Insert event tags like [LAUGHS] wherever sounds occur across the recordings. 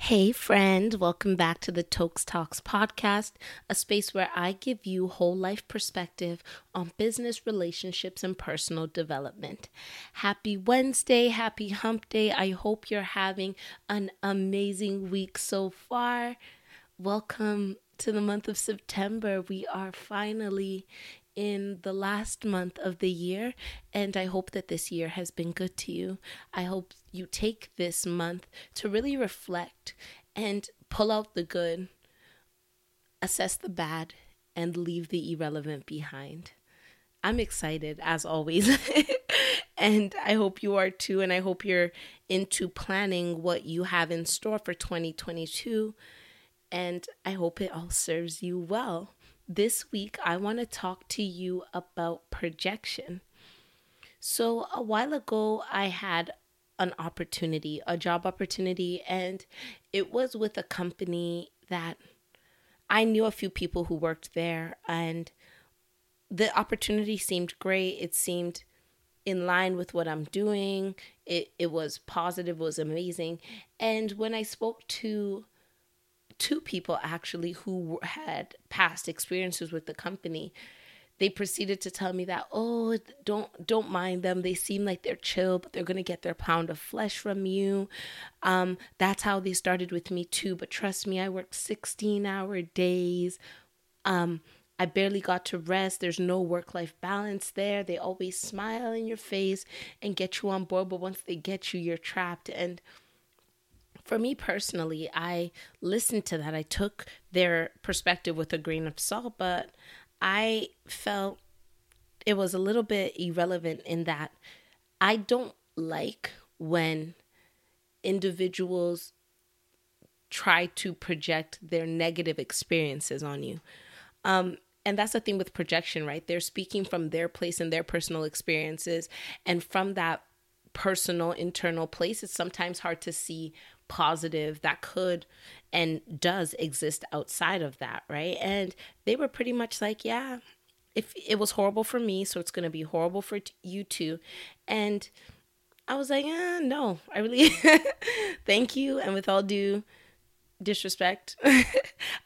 Hey, friend, welcome back to the Tokes Talks podcast, a space where I give you whole life perspective on business, relationships, and personal development. Happy Wednesday, happy hump day. I hope you're having an amazing week so far. Welcome to the month of September. We are finally in the last month of the year, and I hope that this year has been good to you. I hope you take this month to really reflect and pull out the good, assess the bad, and leave the irrelevant behind. I'm excited as always. [LAUGHS] and I hope you are too. And I hope you're into planning what you have in store for 2022. And I hope it all serves you well. This week, I want to talk to you about projection. So, a while ago, I had an opportunity, a job opportunity, and it was with a company that I knew a few people who worked there, and the opportunity seemed great. It seemed in line with what I'm doing. It it was positive, was amazing. And when I spoke to two people actually who had past experiences with the company they proceeded to tell me that oh don't don't mind them they seem like they're chill but they're going to get their pound of flesh from you um that's how they started with me too but trust me i worked 16 hour days um I barely got to rest. There's no work life balance there. They always smile in your face and get you on board, but once they get you, you're trapped. And for me personally, I listened to that. I took their perspective with a grain of salt, but I felt it was a little bit irrelevant in that I don't like when individuals try to project their negative experiences on you. Um, and that's the thing with projection, right? They're speaking from their place and their personal experiences. And from that personal internal place, it's sometimes hard to see positive that could and does exist outside of that, right? And they were pretty much like, yeah, if it was horrible for me, so it's going to be horrible for t- you too. And I was like, eh, no, I really [LAUGHS] thank you. And with all due disrespect, [LAUGHS]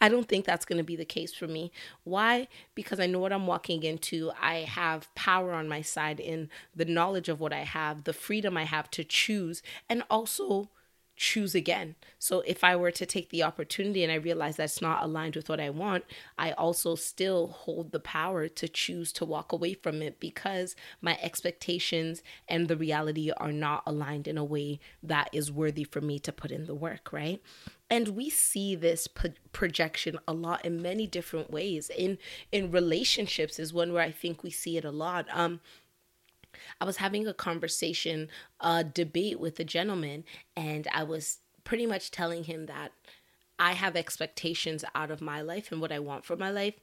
I don't think that's going to be the case for me. Why? Because I know what I'm walking into. I have power on my side in the knowledge of what I have, the freedom I have to choose, and also choose again. So if I were to take the opportunity and I realize that's not aligned with what I want, I also still hold the power to choose to walk away from it because my expectations and the reality are not aligned in a way that is worthy for me to put in the work, right? And we see this pro- projection a lot in many different ways. In in relationships is one where I think we see it a lot. Um I was having a conversation, a debate with a gentleman, and I was pretty much telling him that I have expectations out of my life and what I want for my life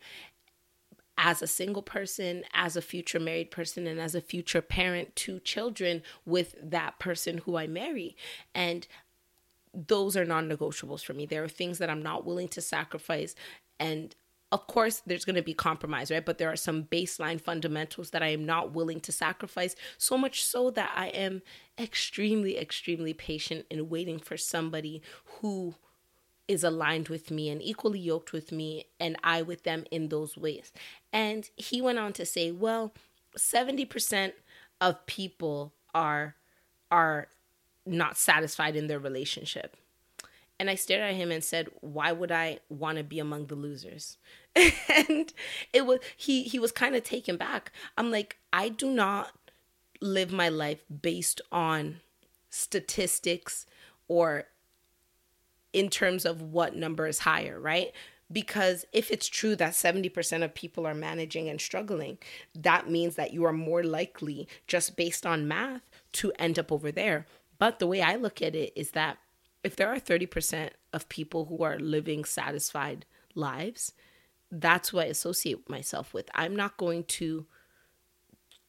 as a single person, as a future married person, and as a future parent to children with that person who I marry. And those are non negotiables for me. There are things that I'm not willing to sacrifice. And of course there's going to be compromise right? But there are some baseline fundamentals that i am not willing to sacrifice so much so that i am extremely extremely patient in waiting for somebody who is aligned with me and equally yoked with me and i with them in those ways. And he went on to say well 70% of people are are not satisfied in their relationship and I stared at him and said, "Why would I want to be among the losers?" [LAUGHS] and it was he he was kind of taken back. I'm like, "I do not live my life based on statistics or in terms of what number is higher, right? Because if it's true that 70% of people are managing and struggling, that means that you are more likely, just based on math, to end up over there. But the way I look at it is that if there are 30% of people who are living satisfied lives, that's what I associate myself with. I'm not going to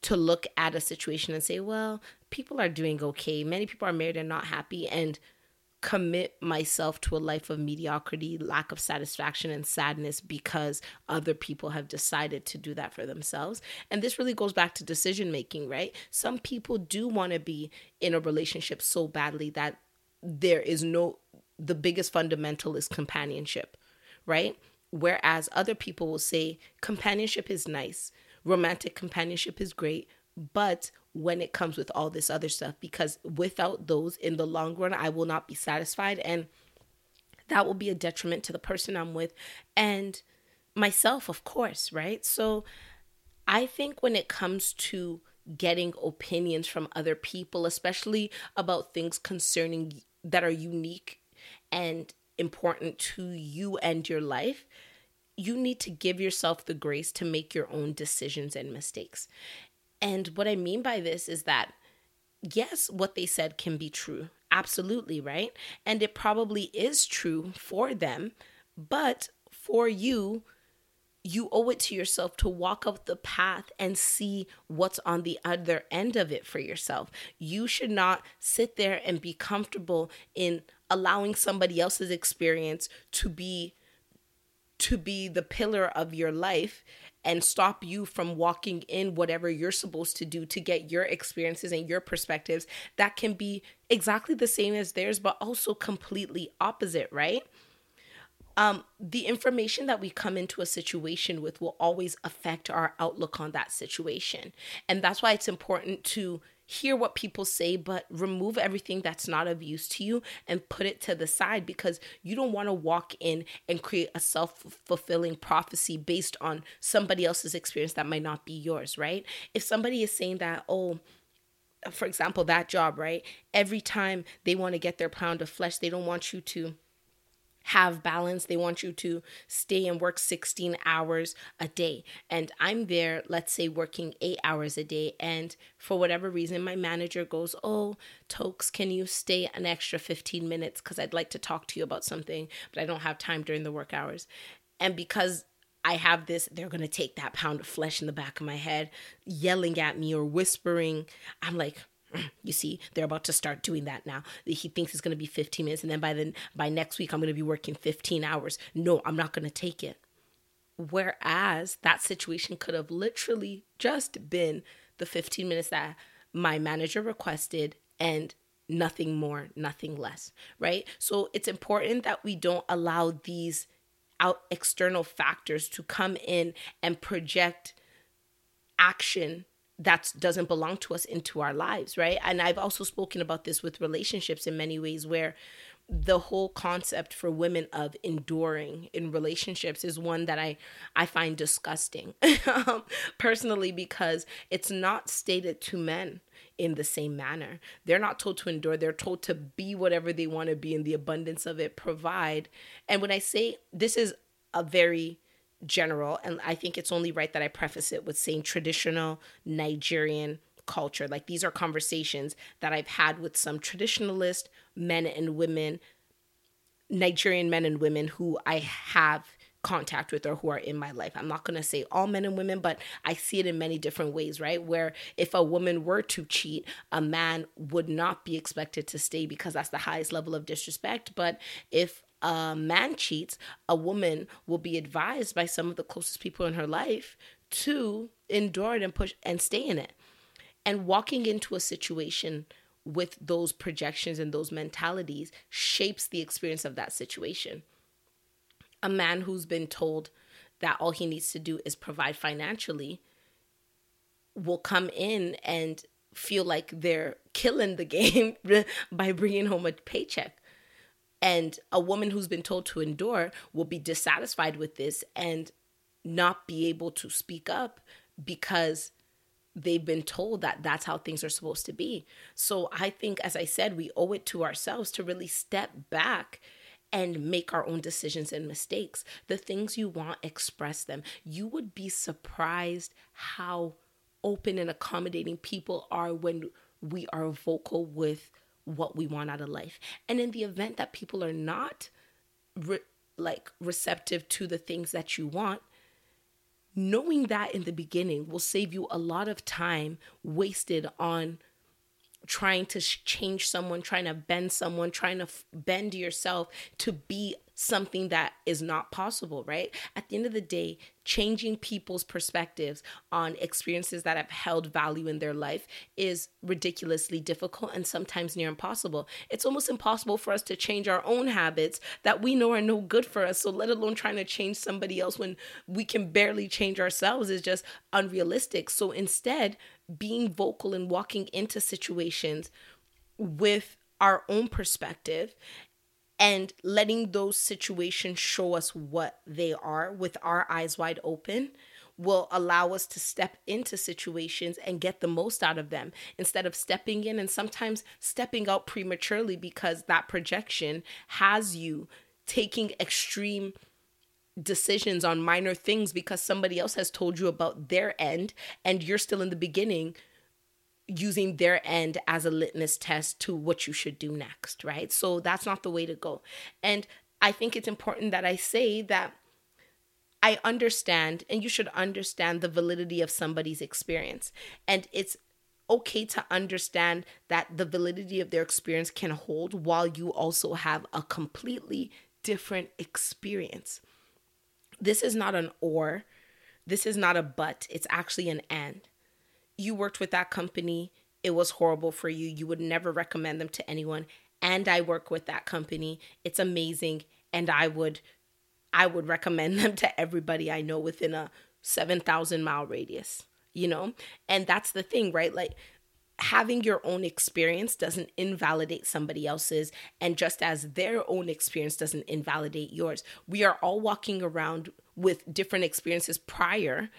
to look at a situation and say, well, people are doing okay. Many people are married and not happy and commit myself to a life of mediocrity, lack of satisfaction, and sadness because other people have decided to do that for themselves. And this really goes back to decision making, right? Some people do want to be in a relationship so badly that there is no the biggest fundamental is companionship, right? Whereas other people will say companionship is nice, romantic companionship is great, but when it comes with all this other stuff, because without those in the long run, I will not be satisfied. And that will be a detriment to the person I'm with and myself, of course, right? So I think when it comes to getting opinions from other people, especially about things concerning that are unique and important to you and your life, you need to give yourself the grace to make your own decisions and mistakes. And what I mean by this is that, yes, what they said can be true. Absolutely, right? And it probably is true for them. But for you, you owe it to yourself to walk up the path and see what's on the other end of it for yourself. You should not sit there and be comfortable in allowing somebody else's experience to be to be the pillar of your life and stop you from walking in whatever you're supposed to do to get your experiences and your perspectives that can be exactly the same as theirs but also completely opposite, right? Um, the information that we come into a situation with will always affect our outlook on that situation. And that's why it's important to hear what people say, but remove everything that's not of use to you and put it to the side because you don't want to walk in and create a self fulfilling prophecy based on somebody else's experience that might not be yours, right? If somebody is saying that, oh, for example, that job, right? Every time they want to get their pound of flesh, they don't want you to have balance. They want you to stay and work 16 hours a day. And I'm there, let's say, working eight hours a day. And for whatever reason, my manager goes, Oh, Tokes, can you stay an extra 15 minutes? Because I'd like to talk to you about something, but I don't have time during the work hours. And because I have this, they're to take that pound of flesh in the back of my head, yelling at me or whispering. I'm like, you see they're about to start doing that now. He thinks it's going to be 15 minutes and then by then by next week i'm going to be working 15 hours. No i'm not going to take it. Whereas that situation could have literally just been the 15 minutes that my manager requested and nothing more nothing less right? So it's important that we don't allow these out external factors to come in and project action that doesn't belong to us into our lives, right? And I've also spoken about this with relationships in many ways where the whole concept for women of enduring in relationships is one that I I find disgusting [LAUGHS] um, personally because it's not stated to men in the same manner. They're not told to endure, they're told to be whatever they want to be in the abundance of it, provide. And when I say this is a very general and i think it's only right that i preface it with saying traditional nigerian culture like these are conversations that i've had with some traditionalist men and women nigerian men and women who i have contact with or who are in my life. I'm not going to say all men and women, but I see it in many different ways, right? Where if a woman were to cheat, a man would not be expected to stay because that's the highest level of disrespect. But if a man cheats, a woman will be advised by some of the closest people in her life to endure it and push and stay in it. And walking into a situation with those projections and those mentalities shapes the experience of that situation. A man who's been told that all he needs to do is provide financially will come in and feel like they're killing the [LAUGHS] game by bringing home a paycheck and a woman who's been told to endure will be dissatisfied with this and not be able to speak up because they've been told that that's how things are supposed to be. So I think, as I said, we owe it to ourselves to really step back and make our own decisions and mistakes. The things you want, express them. You would be surprised how open and accommodating people are when we are vocal with what we want out of life. And in the event that people are not re- like receptive to the things that you want, knowing that in the beginning will save you a lot of time wasted on trying to change someone, trying to bend someone, trying to f- bend yourself to be something that is not possible, right? At the end of the day, changing people's perspectives on experiences that have held value in their life is ridiculously difficult and sometimes near impossible. It's almost impossible for us to change our own habits that we know are no good for us. So, let alone trying to change somebody else when we can barely change ourselves is just unrealistic. So, instead, being vocal and walking into situations with our own perspective and letting those situations show us what they are with our eyes wide open will allow us to step into situations and get the most out of them instead of stepping in and sometimes stepping out prematurely because that projection has you taking extreme decisions on minor things because somebody else has told you about their end and you're still in the beginning using their end as a litmus test to what you should do next, right? So that's not the way to go. And I think it's important that I say that I understand, and you should understand the validity of somebody's experience. And it's okay to understand that the validity of their experience can hold while you also have a completely different experience. This is not an or, this is not a but, it's actually an and you worked with that company, it was horrible for you. You would never recommend them to anyone. And I work with that company. It's amazing and I would I would recommend [LAUGHS] them to everybody I know within a 7,000 mile radius, you know? And that's the thing, right? Like having your own experience doesn't invalidate somebody else's and just as their own experience doesn't invalidate yours. We are all walking around with different experiences prior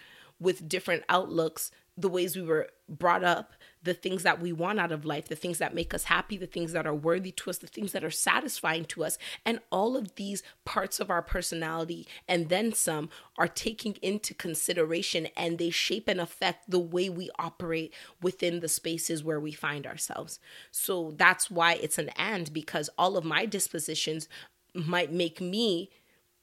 with different outlooks the ways we were brought up, the things that we want out of life, the things that make us happy, the things that are worthy to us, the things that are satisfying to us. And all of these parts of our personality and then some are taking into consideration and they shape and affect the way we operate within the spaces where we find ourselves. So that's why it's an and because all of my dispositions might make me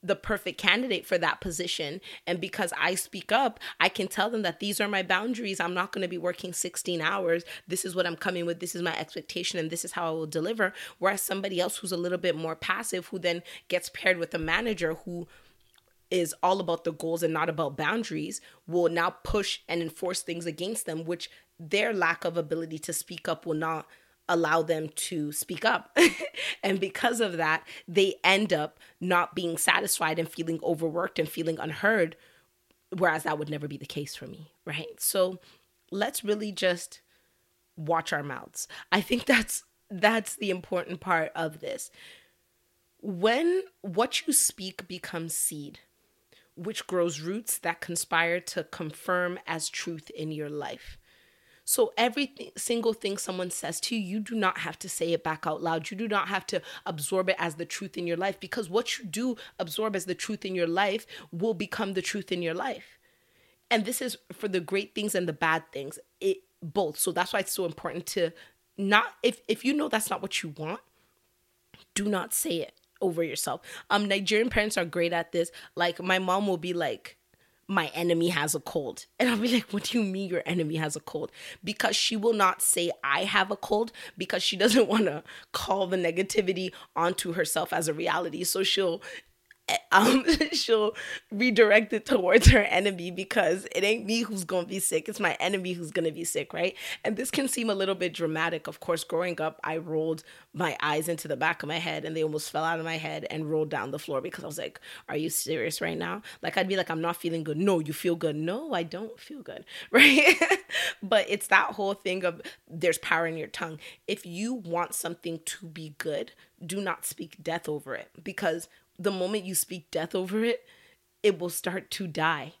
the perfect candidate for that position. And because I speak up, I can tell them that these are my boundaries. I'm not going to be working 16 hours. This is what I'm coming with. This is my expectation, and this is how I will deliver. Whereas somebody else who's a little bit more passive, who then gets paired with a manager who is all about the goals and not about boundaries, will now push and enforce things against them, which their lack of ability to speak up will not allow them to speak up. [LAUGHS] and because of that, they end up not being satisfied and feeling overworked and feeling unheard, whereas that would never be the case for me, right? So let's really just watch our mouths. I think [LAUGHS] that's that's the important part of this. When what you speak becomes seed, which grows roots that conspire to confirm as truth in your life. So every single thing someone says to you, you do not have to say it back out loud. You do not have to absorb it as the truth in your life because what you do absorb as the truth in your life will become the truth in your life. And this is for the great things and the bad things. It both. So that's why it's so important to not if if you know that's not what you want, do not say it over yourself. Um Nigerian parents are great at this. Like my mom will be like my enemy has a cold. And I'll be like, what do you mean your enemy has a cold? Because she will not say I have a cold because she doesn't [LAUGHS] want to call the negativity onto herself as a reality. So she'll um, she'll [LAUGHS] redirect it towards her enemy because it ain't me who's gonna be sick, it's my enemy who's gonna be sick, right? And this can seem a little bit dramatic. Of course, growing up, I rolled my eyes into the back of my head and they almost fell out of my head and rolled down the floor because I was like, Are you serious right now? Like, I'd be like, I'm not feeling good. No, you feel good. No, I don't feel good, [LAUGHS] right? but it's that whole thing of there's power in your tongue. If you want something to be good, do not speak death over it because the moment you speak death over it, it will start to die.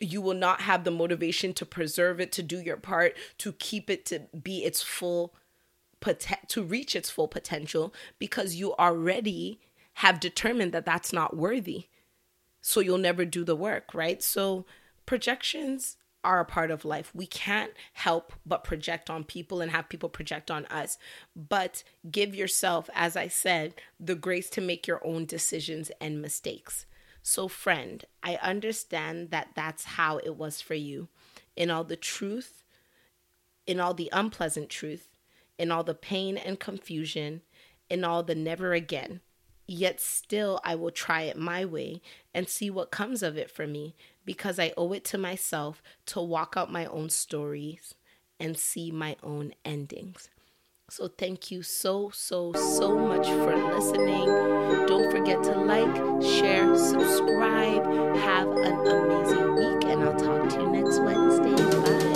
You will not have the motivation to preserve it, to do your part, to keep it to be its full to reach its full potential because you already have determined that that's not worthy. So you'll never do the work, right? So projections are a part of life. We can't help but project on people and have people project on us. But give yourself, as I said, the grace to make your own decisions and mistakes. So, friend, I understand that that's how it was for you. In all the truth, in all the unpleasant truth, in all the pain and confusion, in all the never again. Yet still, I will try it my way and see what comes of it for me because I owe it to myself to walk out my own stories and see my own endings. So, thank you so, so, so much for listening. Don't forget to like, share, subscribe. Have an amazing week, and I'll talk to you next Wednesday. Bye.